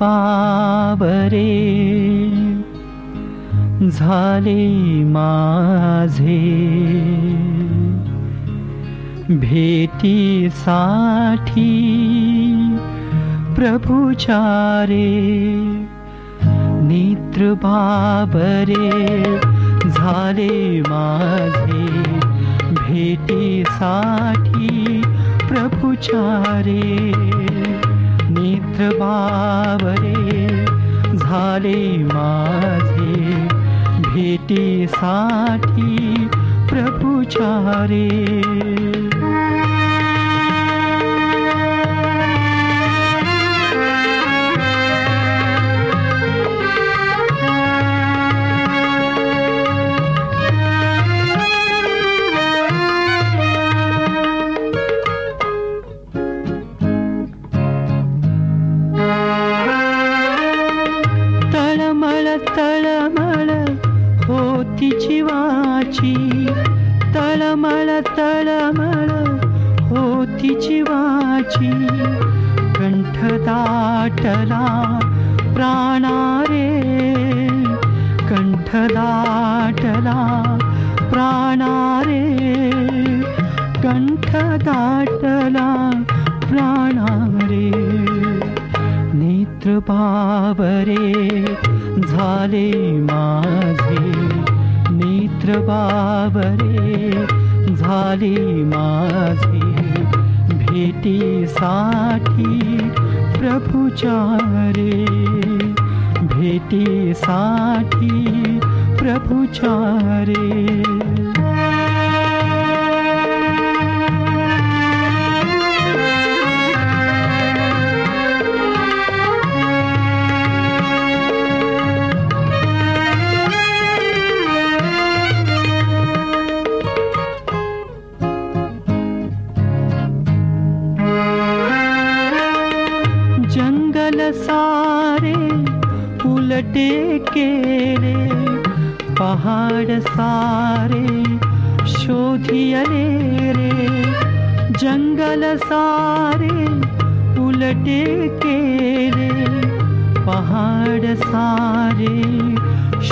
बाबरे झाले माझे। भेटीसाठी प्रभुचारे बाबरे। झाले माझे। भेटीसाठी प्रभुचारे नेत्र बाबरे झाले माझे. भेटीसाठी प्रभुचारे माझे। नेत्र बाबरे झाले माझे भेटीसाठी प्रभुचारे भेटीसाठी प्रभुचारे पहाड सारे शोधियले रे जंगल सारे उलटे केले पहाड सारे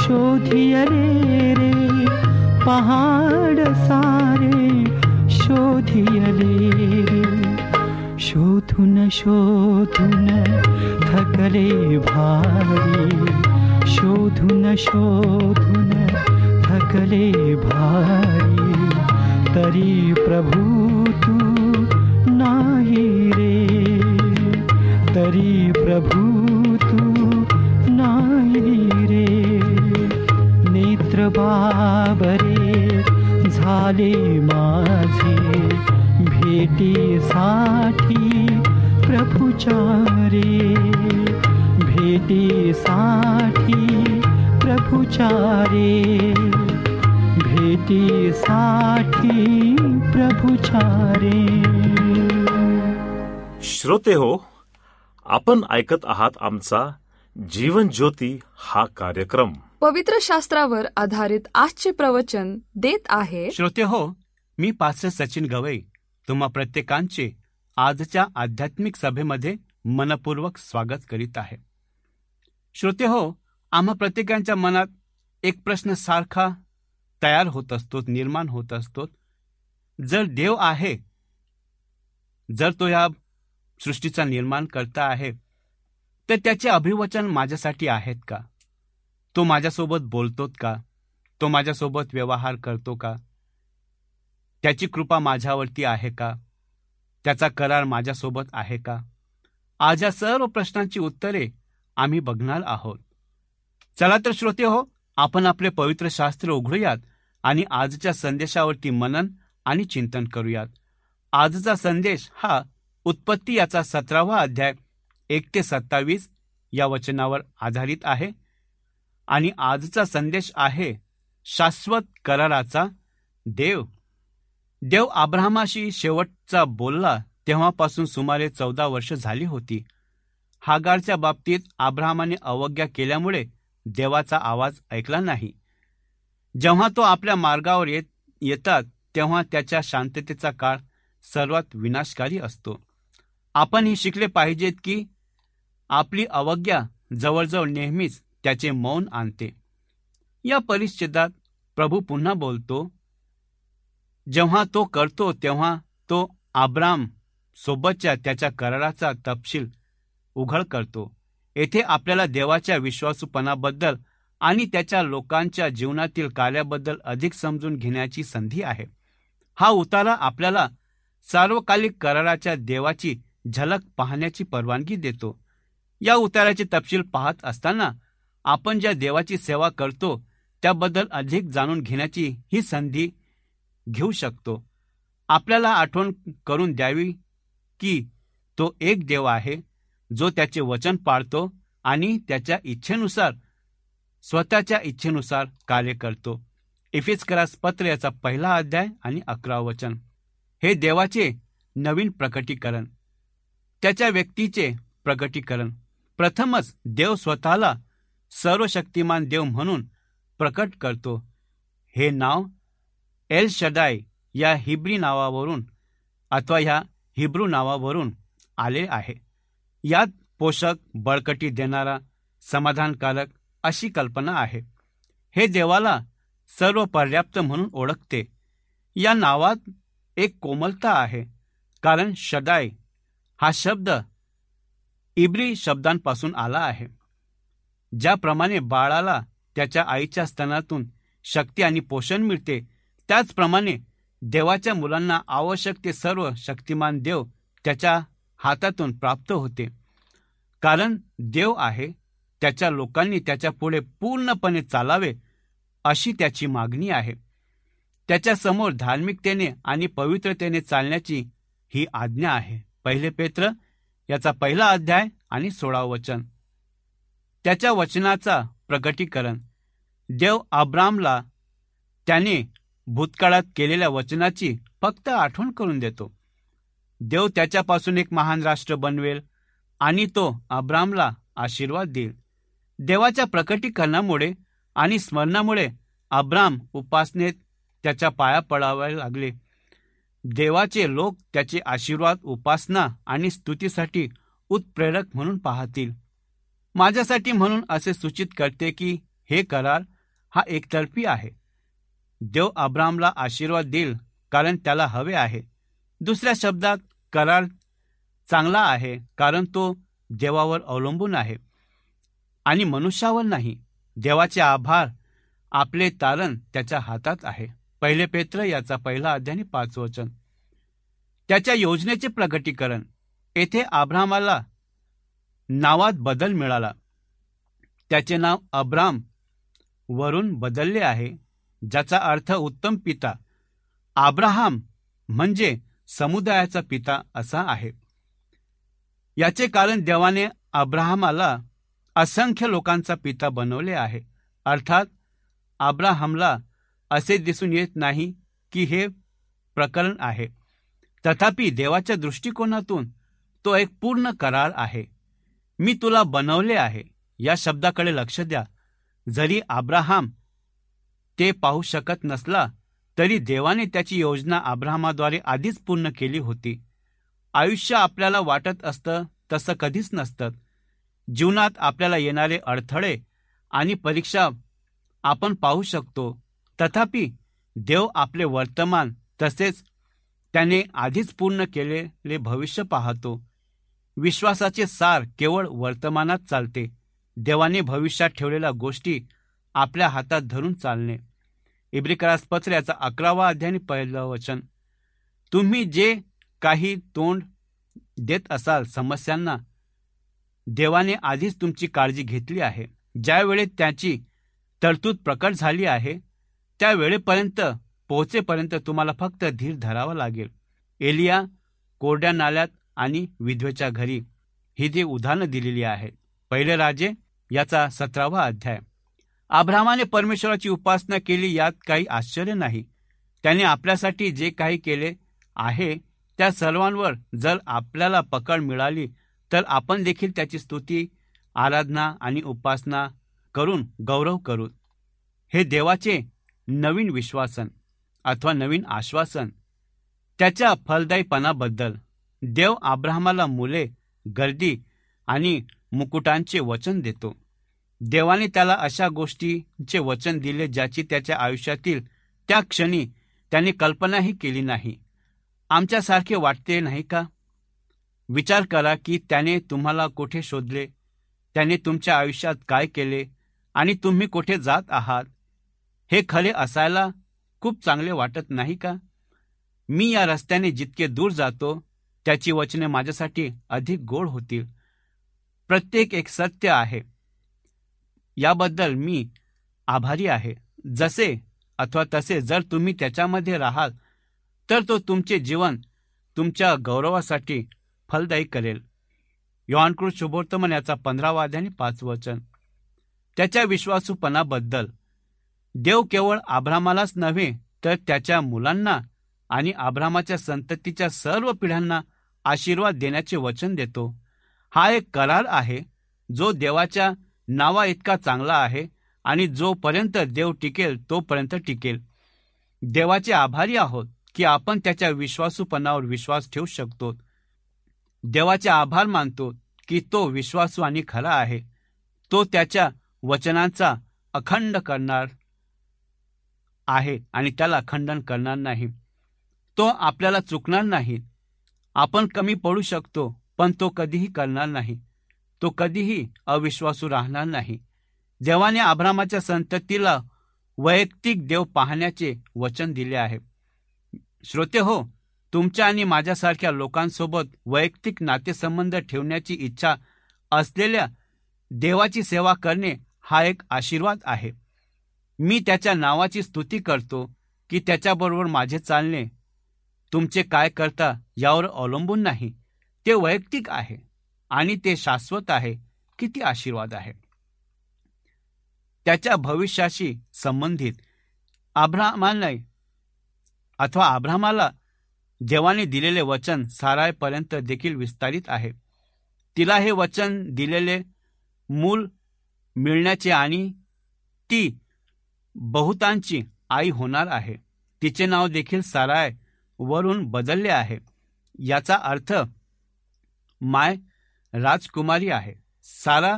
शोधियले रे पहाड सारे शोधियले रे शोधून शोधून थकले भारी। शोधून शोधून थकले भारी। तरी प्रभू तू नाही रे। तरी प्रभू तू नाही रे। नेत्र बाबरे झाले माझे। भेटीसाठी प्रभुचारे भेटीसाठी प्रभुचारे भेटीसाठी प्रभुचारे। श्रोते हो आपण ऐकत आहात आमचा जीवन ज्योती हा कार्यक्रम. पवित्र शास्त्रावर आधारित आजचे प्रवचन देत आहे. श्रोते हो मी पास्टर सचिन गवई. तुम्हा प्रत्येकांचे आजच्या आध्यात्मिक सभेमध्ये मनपूर्वक स्वागत करीत आहे. श्रोते हो आम्हा प्रत्येकांच्या मनात एक प्रश्न सारखा तयार होत असतो निर्माण होत असतो. जर देव आहे जर तो या सृष्टीचा निर्माण करता आहे तर त्याचे अभिवचन माझ्यासाठी आहेत का? तो माझ्यासोबत बोलतोत का? तो माझ्यासोबत व्यवहार करतो का? त्याची कृपा माझ्यावरती आहे का? त्याचा करार माझ्यासोबत आहे का? आज या सर्व प्रश्नांची उत्तरे आम्ही बघणार आहोत. चला तर श्रोते हो आपण आपले पवित्र शास्त्र उघडूयात आणि आजच्या संदेशावरती मनन आणि चिंतन करूयात. आजचा संदेश हा उत्पत्ती याचा सतरावा अध्याय एक ते सत्तावीस या वचनावर आधारित आहे. आणि आजचा संदेश आहे शाश्वत कराराचा देव. देव आब्राहमाशी शेवटचा बोलला तेव्हापासून सुमारे चौदा वर्ष झाली होती. हागारच्या बाबतीत आब्राहमाने अवज्ञा केल्यामुळे देवाचा आवाज ऐकला नाही. जेव्हा तो आपल्या मार्गावर येत येतात तेव्हा त्याच्या शांततेचा काळ सर्वात विनाशकारी असतो. आपण हे शिकले पाहिजेत की आपली अवज्ञा जवळजवळ नेहमीच त्याचे मौन आणते. या परिच्छेदात प्रभू पुन्हा बोलतो जेव्हा तो करतो तेव्हा तो आब्राम सोबतच्या त्याच्या कराराचा तपशील उघड करतो. येथे आपल्याला देवाच्या विश्वासूपणाबद्दल आणि त्याच्या लोकांच्या जीवनातील कार्याबद्दल अधिक समजून घेण्याची संधी आहे. हा उतारा आपल्याला सार्वकालिक कराराच्या देवाची झलक पाहण्याची परवानगी देतो. या उताराचे तपशील पाहत असताना आपण ज्या देवाची सेवा करतो त्याबद्दल अधिक जाणून घेण्याची ही संधी घेऊ शकतो. आपल्याला आठवण करून द्यावी की तो एक देव आहे जो त्याचे वचन पाळतो आणि त्याच्या इच्छेनुसार स्वतःच्या इच्छेनुसार कार्य करतो. इफिस्करास पत्र याचा पहिला अध्याय आणि अकरा वचन. हे देवाचे नवीन प्रकटीकरण. त्याच्या व्यक्तीचे प्रकटीकरण. प्रथमच देव स्वतःला सर्वशक्तिमान देव म्हणून प्रकट करतो. हे नाव एल शदाय या हिब्री नावावरून अथवा ह्या हिब्रू नावावरून आले आहे. यात पोषक बळकटी देणारा समाधानकारक अशी कल्पना आहे. हे देवाला सर्व पर्याप्त म्हणून ओळखते. या नावात एक कोमलता आहे कारण शदाय हा शब्द इब्री शब्दांपासून आला आहे. ज्याप्रमाणे बाळाला त्याच्या आईच्या स्तनातून शक्ती आणि पोषण मिळते त्याचप्रमाणे देवाच्या मुलांना आवश्यक ते सर्व शक्तिमान देव त्याच्या हातातून प्राप्त होते. कारण देव आहे त्याच्या लोकांनी त्याच्या पुढे पूर्णपणे चालावे अशी त्याची मागणी आहे. त्याच्यासमोर धार्मिकतेने आणि पवित्रतेने चालण्याची ही आज्ञा आहे. पहिले पेत्र याचा पहिला अध्याय आणि सोळा वचन. त्याच्या वचनाचा प्रगटीकरण. देव आब्रामला त्याने भूतकाळात केलेल्या वचनाची फक्त आठवण करून देतो. देव त्याच्यापासून एक महान राष्ट्र बनवेल आणि तो अब्रामला आशीर्वाद देईल. देवाच्या प्रकटीकरणामुळे आणि स्मरणामुळे अब्राम उपासनेत त्याच्या पाया पडावे लागले. देवाचे लोक त्याचे आशीर्वाद उपासना आणि स्तुतीसाठी उत्प्रेरक म्हणून पाहतील. माझ्यासाठी म्हणून असे सूचित करते की हे करार हा एकतर्फी आहे. देव अब्रामला आशीर्वाद देईल कारण त्याला हवे आहे. दुसऱ्या शब्दात करार चांगला आहे कारण तो देवावर अवलंबून आहे. आणि मनुष्यावर नाही देवाचे आभार आपले तारण त्याच्या हातात आहे. पहिले पेत्र याचा पहिला अध्याय पाच वचन. त्याच्या योजनेचे प्रगटीकरण. येथे आब्रामाला नावात बदल मिळाला. त्याचे नाव अब्राम वरून बदलले आहे. ज्याचा अर्थ उत्तम पिता. आब्राहाम म्हणजे समुदायाचा पिता असा आहे. याचे कारण देवाने अब्राहमाला असंख्य लोकांचा पिता बनवले आहे. अर्थात आब्राहमला असे दिसून येत नाही की हे प्रकरण आहे. तथापि देवाच्या दृष्टिकोनातून तो एक पूर्ण करार आहे. मी तुला बनवले आहे. या शब्दाकडे लक्ष द्या. जरी आब्राहाम ते पाहू शकत नसला तरी देवाने त्याची योजना अब्राहमाद्वारे आधीच पूर्ण केली होती. आयुष्य आपल्याला वाटत असतं तसं कधीच नसतं. जीवनात आपल्याला येणारे अडथळे आणि परीक्षा आपण पाहू शकतो. तथापि देव आपले वर्तमान तसेच त्याने आधीच पूर्ण केलेले भविष्य पाहतो. विश्वासाचे सार केवळ वर्तमानात चालते. देवाने भविष्यात ठेवलेल्या गोष्टी आपल्या हातात धरून चालणे. इब्रिकरास पचऱ्याचा अकरावा अध्याय पहिलं वचन. तुम्ही जे काही तोंड देत असाल समस्यांना देवाने आधीच तुमची काळजी घेतली आहे. ज्यावेळी त्याची तरतूद प्रकट झाली आहे त्यावेळेपर्यंत पोहोचेपर्यंत तुम्हाला फक्त धीर धरावा लागेल. एलिया कोरड्या नाल्यात आणि विधवेच्या घरी ही जी उदाहरणं दिलेली आहेत. पहिले राजे याचा सतरावा अध्याय. अब्रामाने परमेश्वराची उपासना केली यात काही आश्चर्य नाही. त्याने आपल्यासाठी जे काही केले आहे त्या सर्वांवर जर आपल्याला पकड मिळाली तर आपण देखील त्याची स्तुती आराधना आणि उपासना करून गौरव करू. हे देवाचे नवीन विश्वासन अथवा नवीन आश्वासन. त्याच्या फलदायीपणाबद्दल देव आब्राहमाला मुले गर्दी आणि मुकुटांचे वचन देतो. देवाने त्याला अशा गोष्टींचे वचन दिले ज्याची त्याच्या आयुष्यातील त्या क्षणी त्याने कल्पनाही केली नाही. आमच्यासारखे वाटते नाही का? विचार करा की त्याने तुम्हाला कुठे शोधले? त्याने तुमच्या आयुष्यात काय केले? आणि तुम्ही कुठे जात आहात? हे खरे असायला खूप चांगले वाटत नाही का? मी या रस्त्याने जितके दूर जातो त्याची वचने माझ्यासाठी अधिक गोड होतील. प्रत्येक एक सत्य आहे. याबद्दल मी आभारी आहे. जसे अथवा तसे जर तुम्ही त्याच्यामध्ये राहाल तर तो तुमचे जीवन तुमच्या गौरवासाठी फलदायी करेल. योहानकृत शुभोर्तमन याचा पंधरा वाद्याने आणि पाच वचन. त्याच्या विश्वासूपणाबद्दल. देव केवळ आभ्रामालाच नव्हे तर त्याच्या मुलांना आणि आभ्रामाच्या संततीच्या सर्व पिढ्यांना आशीर्वाद देण्याचे वचन देतो. हा एक करार आहे जो देवाच्या नावा इतका चांगला आहे आणि जोपर्यंत देव टिकेल तोपर्यंत टिकेल. देवाचे आभारी आहोत की आपण त्याच्या विश्वासूपणावर विश्वास ठेवू शकतो. देवाचे आभार मानतो की तो विश्वासू आणि खरा आहे. तो त्याच्या वचनांचा अखंड करणार आहे आणि त्याला खंडन करणार नाही. तो आपल्याला चुकणार नाही. आपण कमी पडू शकतो पण तो कधीही करणार नाही. तो कधीही अविश्वासू राहणार नाही. देवाने आभ्रामाच्या संततीला वैयक्तिक देव पाहण्याचे वचन दिले आहे. श्रोते हो तुमच्या आणि माझ्यासारख्या लोकांसोबत वैयक्तिक नातेसंबंध ठेवण्याची इच्छा असलेल्या देवाची सेवा करणे हा एक आशीर्वाद आहे. मी त्याच्या नावाची स्तुती करतो की त्याच्याबरोबर माझे चालणे तुमचे काय करता यावर अवलंबून नाही ते वैयक्तिक आहे. आणि ते शाश्वत आहे किती आशीर्वाद आहे. त्याच्या भविष्याशी संबंधित आभ्रामाने अथवा आभ्रामाला देवाने दिलेले वचन सारायपर्यंत देखील विस्तारित आहे. तिला हे वचन दिलेले मूल मिळण्याचे आणि ती बहुतांची आई होणार आहे. तिचे नाव देखील साराय वरून बदलले आहे. याचा अर्थ माय राजकुमारी आहे. सारा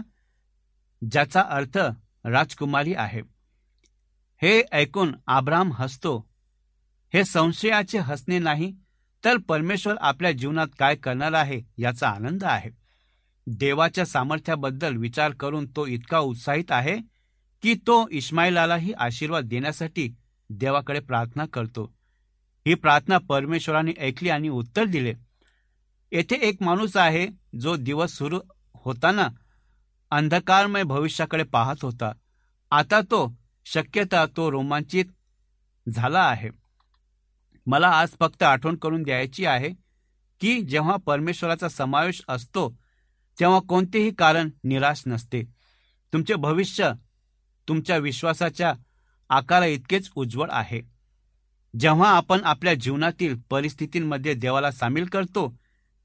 ज्याचा अर्थ राजकुमारी आहे. हे ऐकून आब्राम हसतो. हे संशयाचे हसणे नाही तर परमेश्वर आपल्या जीवनात काय करणार आहे याचा आनंद आहे. देवाच्या सामर्थ्याबद्दल विचार करून तो इतका उत्साहित आहे की तो इस्माईलालाही आशीर्वाद देण्यासाठी देवाकडे प्रार्थना करतो. ही प्रार्थना परमेश्वराने ऐकली आणि उत्तर दिले. येथे एक माणूस आहे जो दिवस सुरू होताना अंधकारमय भविष्याकडे पाहत होता. आता तो शक्यता तो रोमांचित झाला आहे. मला आज फक्त आठवण करून द्यायची आहे की जेव्हा परमेश्वराचा समावेश असतो तेव्हा कोणतेही कारण निराश नसते. तुमचे भविष्य तुमच्या विश्वासाच्या आकारा इतकेच उज्ज्वल आहे. जेव्हा आपण आपल्या जीवनातील परिस्थितींमध्ये देवाला सामील करतो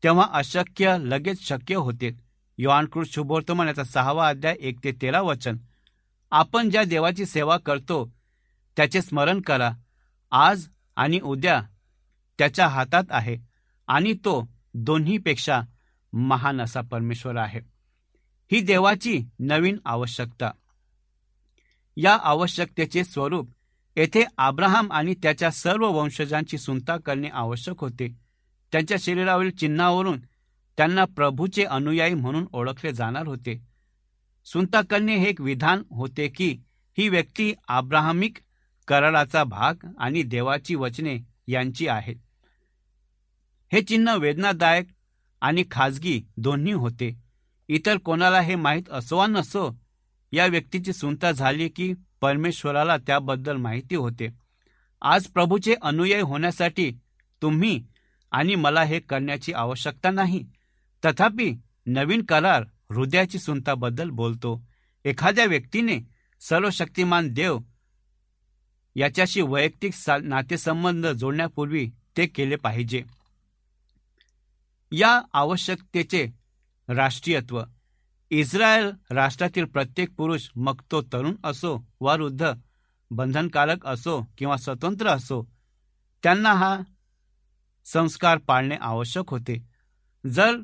तेव्हा अशक्य लगेच शक्य होते. युवानकृत शुभोर्तमान याचा सहावा अध्याय एक ते तेरा वचन. आपण ज्या देवाची सेवा करतो त्याचे स्मरण करा. आज आणि उद्या त्याच्या हातात आहे आणि तो दोन्हीपेक्षा महान असा परमेश्वर आहे. ही देवाची नवीन आवश्यकता. या आवश्यकतेचे स्वरूप येथे अब्राहम आणि त्याच्या सर्व वंशजांची सुनता करणे आवश्यक होते. त्यांच्या शरीरावरील चिन्हावरून त्यांना प्रभूचे अनुयायी म्हणून ओळखले जाणार होते. सुंताकन्ये हे एक विधान होते की ही व्यक्ती आब्राहमिक कराराचा भाग आणि देवाची वचने यांची आहेत हे चिन्ह वेदनादायक आणि खाजगी दोन्ही होते. इतर कोणाला हे माहीत असो वा नसो या व्यक्तीची सुनता झाली की परमेश्वराला त्याबद्दल माहिती होते. आज प्रभूचे अनुयायी होण्यासाठी तुम्ही आणि मला हे करण्याची आवश्यकता नाही. तथापि नवीन करार हृदयाची सुंताबद्दल बोलतो. एखाद्या व्यक्तीने सर्वशक्तिमान देव याच्याशी वैयक्तिक नातेसंबंध जोडण्यापूर्वी ते केले पाहिजे. या आवश्यकतेचे राष्ट्रीयत्व. इस्रायल राष्ट्रातील प्रत्येक पुरुष मग तो तरुण असो वा वृद्ध बंधनकारक असो किंवा स्वतंत्र असो त्यांना हा संस्कार पाळणे आवश्यक होते. जर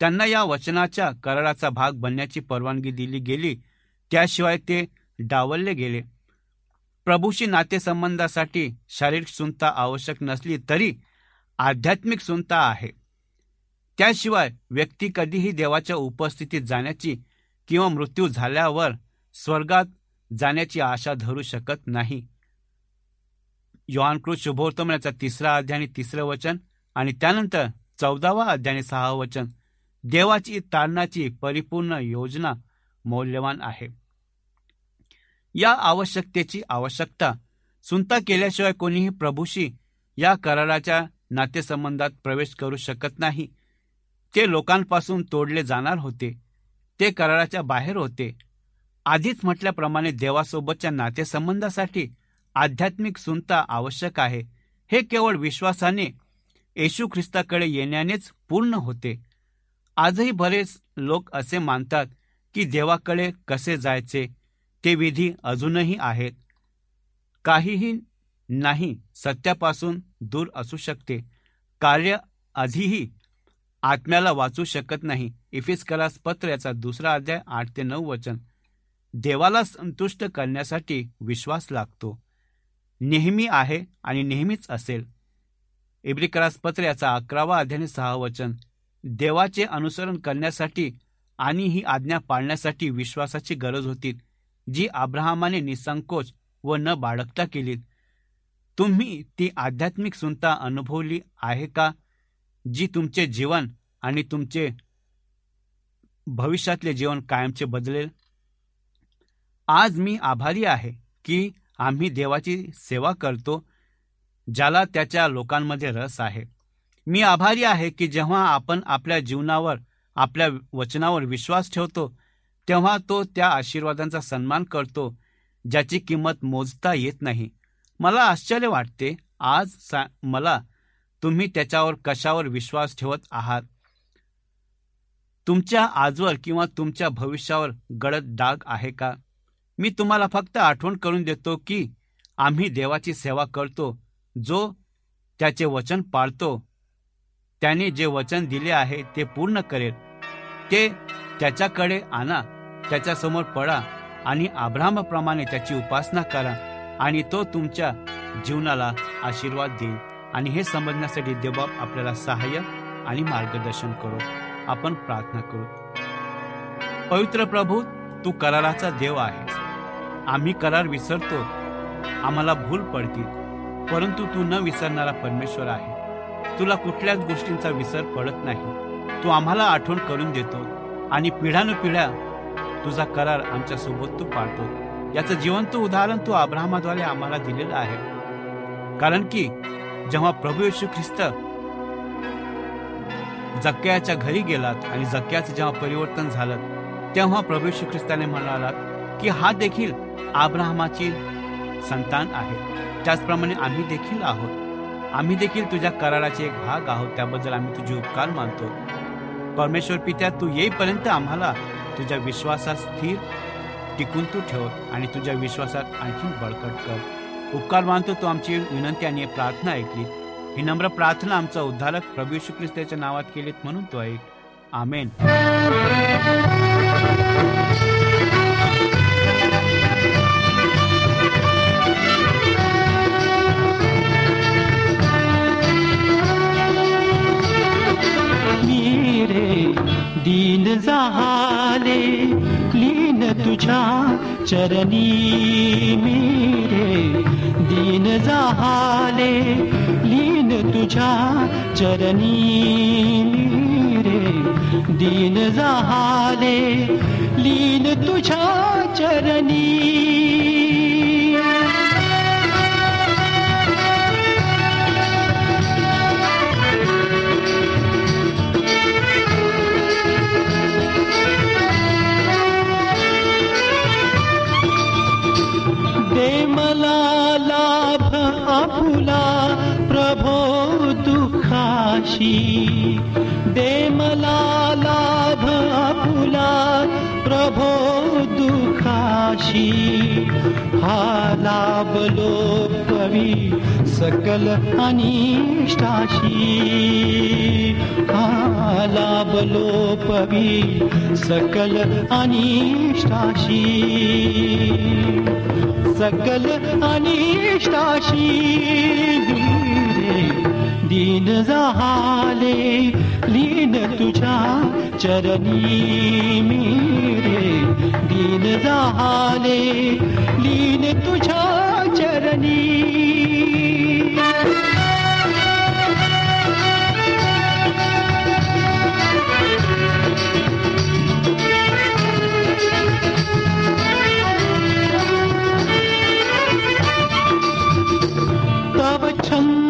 त्यांना या वचनाच्या कराराचा भाग बनण्याची परवानगी दिली गेली त्याशिवाय ते डावलले गेले. प्रभूशी नातेसंबंधासाठी शारीरिक सुनता आवश्यक नसली तरी आध्यात्मिक सुनता आहे. त्याशिवाय व्यक्ती कधीही देवाच्या उपस्थितीत जाण्याची किंवा मृत्यू झाल्यावर स्वर्गात जाण्याची आशा धरू शकत नाही. योहानकृत शुभोत्तमनाचा तिसरा अध्याय आणि तिसरं वचन आणि त्यानंतर चौदावा अध्याय आणि सहा वचन. देवाची तारणाची परिपूर्ण योजना मौल्यवान आहे. या आवश्यकतेची आवश्यकता सुनता केल्याशिवाय कोणीही प्रभूशी या कराराच्या नातेसंबंधात प्रवेश करू शकत नाही. ते लोकांपासून तोडले जाणार होते. ते कराराच्या बाहेर होते. आधीच म्हटल्याप्रमाणे देवासोबतच्या नातेसंबंधासाठी आध्यात्मिक सुनता आवश्यक आहे. हे केवळ विश्वासाने येशू ख्रिस्ताकडे येण्यानेच पूर्ण होते. आजही बरेच लोक असे मानतात की देवाकडे कसे जायचे ते विधी अजूनही आहेत. काहीही नाही सत्यापासून दूर असू शकते. कार्य आधीही आत्म्याला वाचू शकत नाही. इफिस कलास पत्र याचा दुसरा अध्याय आठ ते नऊ वचन. देवाला संतुष्ट करण्यासाठी विश्वास लागतो. नेहमी आहे आणि नेहमीच असेल. इब्रिकरास पत्र याचा अकरावा अध्याय सहा वचन देवाचे अनुसरण करण्यासाठी आणि ही आज्ञा पाळण्यासाठी विश्वासाची गरज होती जी अब्राहमाने निसंकोच व न बाळगता केली तुम्ही ती आध्यात्मिक सुनता अनुभवली आहे का जी तुमचे जीवन आणि तुमचे भविष्यातले जीवन कायमचे बदलेल? आज मी आभारी आहे की आम्ही देवाची सेवा करतो ज्याला त्याच्या लोकांमध्ये रस आहे. मी आभारी आहे की जेव्हा आपण आपल्या जीवनावर आपल्या वचनावर विश्वास ठेवतो तेव्हा तो त्या आशीर्वादांचा सन्मान करतो ज्याची किंमत मोजता येत नाही. मला आश्चर्य वाटते आज सा मला तुम्ही त्याच्यावर कशावर विश्वास ठेवत आहात? तुमच्या आजवर किंवा तुमच्या भविष्यावर गडद डाग आहे का? मी तुम्हाला फक्त आठवण करून देतो की आम्ही देवाची सेवा करतो जो त्याचे वचन पाळतो. त्याने जे वचन दिले आहे ते पूर्ण करेल. ते त्याच्याकडे आणा त्याच्यासमोर पडा आणि आभ्रामाप्रमाणे त्याची उपासना करा आणि तो तुमच्या जीवनाला आशीर्वाद देईल. आणि हे समजण्यासाठी देवबाब आपल्याला सहाय्य आणि मार्गदर्शन करू. आपण प्रार्थना करू. पवित्र प्रभू तू कराराचा देव आहेस. आम्ही करार विसरतो. आम्हाला भूल पडतील. परंतु तू न विसरणारा परमेश्वर आहे. तुला कुठल्याच गोष्टींचा विसर पडत नाही. तू आम्हाला आठवण करून देतो आणि पिढ्यानुपिढ्या तुझा करार आमच्यासोबत तू पाळतो. याचं जिवंत उदाहरण तू अब्राहमाद्वारे आम्हाला दिलेलं आहे. कारण की जेव्हा प्रभू येशू ख्रिस्त जक्क्याच्या घरी गेलात आणि जक्क्याचं जेव्हा परिवर्तन झालं तेव्हा प्रभू येशू ख्रिस्ताने म्हणाला की हा देखील आब्राहमाची संतान आहे. त्याचप्रमाणे आम्ही देखील आहोत. आम्ही देखील तुझ्या कराराचे एक भाग आहोत. त्याबद्दल आम्ही तुझे उपकार मानतो. परमेश्वर पित्या तू येईपर्यंत आम्हाला तुझ्या विश्वासात स्थिर टिकून तू ठेव आणि तुझ्या विश्वासात आणखी बळकट कर. उपकार मानतो तू आमची विनंती आणि प्रार्थना ऐकली. ही नम्र प्रार्थना आमचा उद्धारक प्रभू श्री ख्रिस्ताच्या नावात केलीत म्हणून तो ऐक. आमेन. चरणी मेरे दीन जाहाले लीन मेरे। दीन जाहाले लीन चरणी दुखाशी दे मला लाभ आपुला प्रभो दुखाशी. हा लाभ लोकवी सकल अनिष्टाशी. हा लाभ लोपवी सकल अनिष्टाशी. सकल अनिष्टाशी. दीन झाले लीन तुझ्या चरणी मेरे. दीन झाले लीन तुझ्या चरणी. तव छंद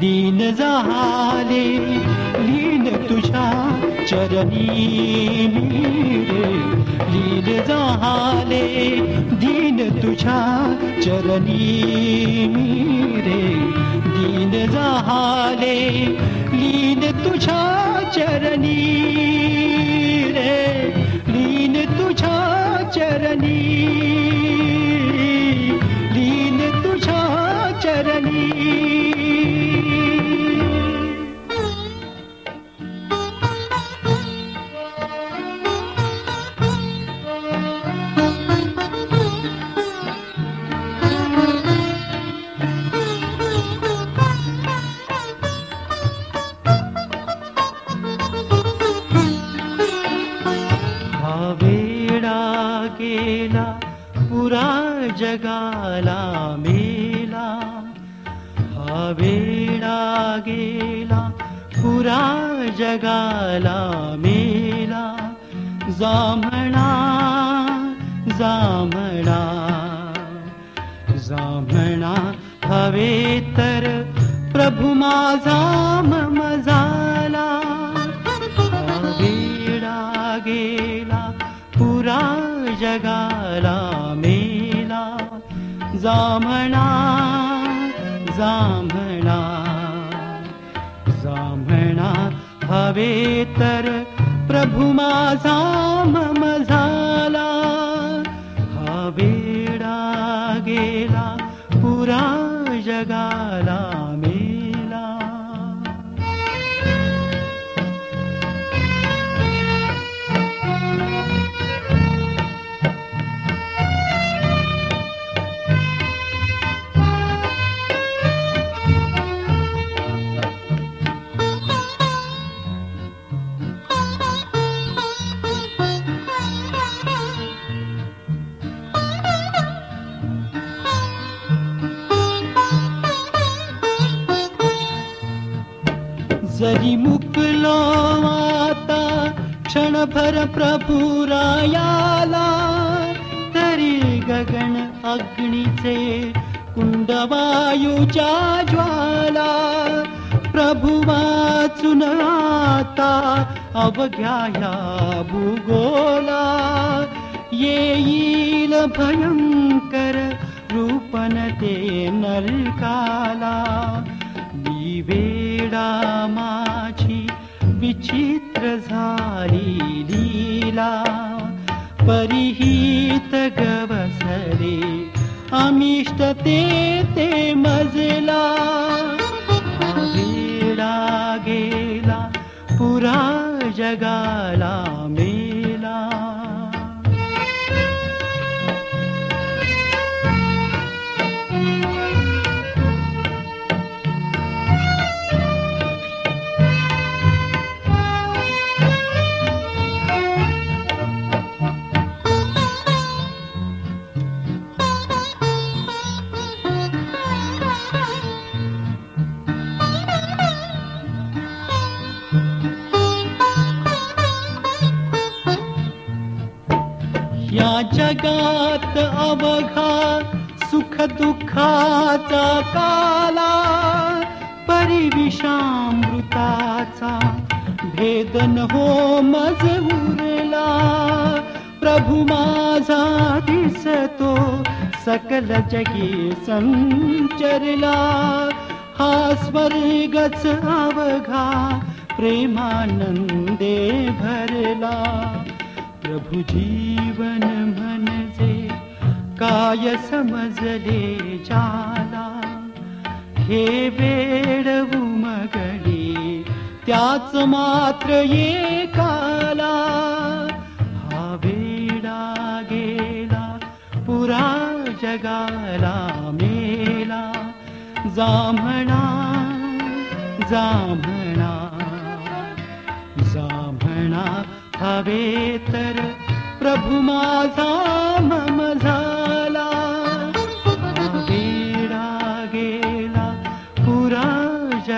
दीन झाले लीन तुझ्या चरणी लीन झाले दीन तुझ्या चरणी मी रे दीन झाले लीन तुझ्या चरणी रे. लीन तुझ्या चरणी प्रभू माझा मम झाला. वेडा गेला पुरा जगाला मेला. जांभळा जांभळा जांभळा हवे तर प्रभू माझा मम झाला जरि मुक्ल माता क्षणभर भर तरी गगन अग्निचे कुण्डवायुजा ज्वाला. प्रभुवाचुन आता अवघ्याया भूगोला. येईल भयङ्कर रूपन ते नरकाला. दिवे माझी विचित्र झाली लीला परिहित गवसरे अमिष्ट ते ते मजला. वेडा गेला पुरा जगाला मेला जगात अवघा सुख दुःखाचा काला परिविषामृताचा भेदन हो मज उरला। प्रभू माझा दिसतो सकल जगी संचरला। हा स्वर्गच अवघा प्रेमानंदे भरला। प्रभु जीवन काय समजले जाला। हे वेड उमगडी त्याच मात्र एकाला हा वेडा गेला पुरा जगाला मेला। जांभणा जांभणा जांभणा हवे तर प्रभु माझा मम झाला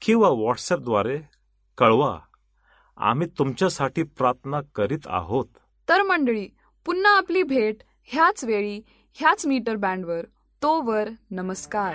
किंवा व्हॉट्सअपद्वारे कळवा. आम्ही तुमच्यासाठी प्रार्थना करीत आहोत. तर मंडळी पुन्हा आपली भेट ह्याच वेळी ह्याच मीटर बँडवर. तोवर नमस्कार.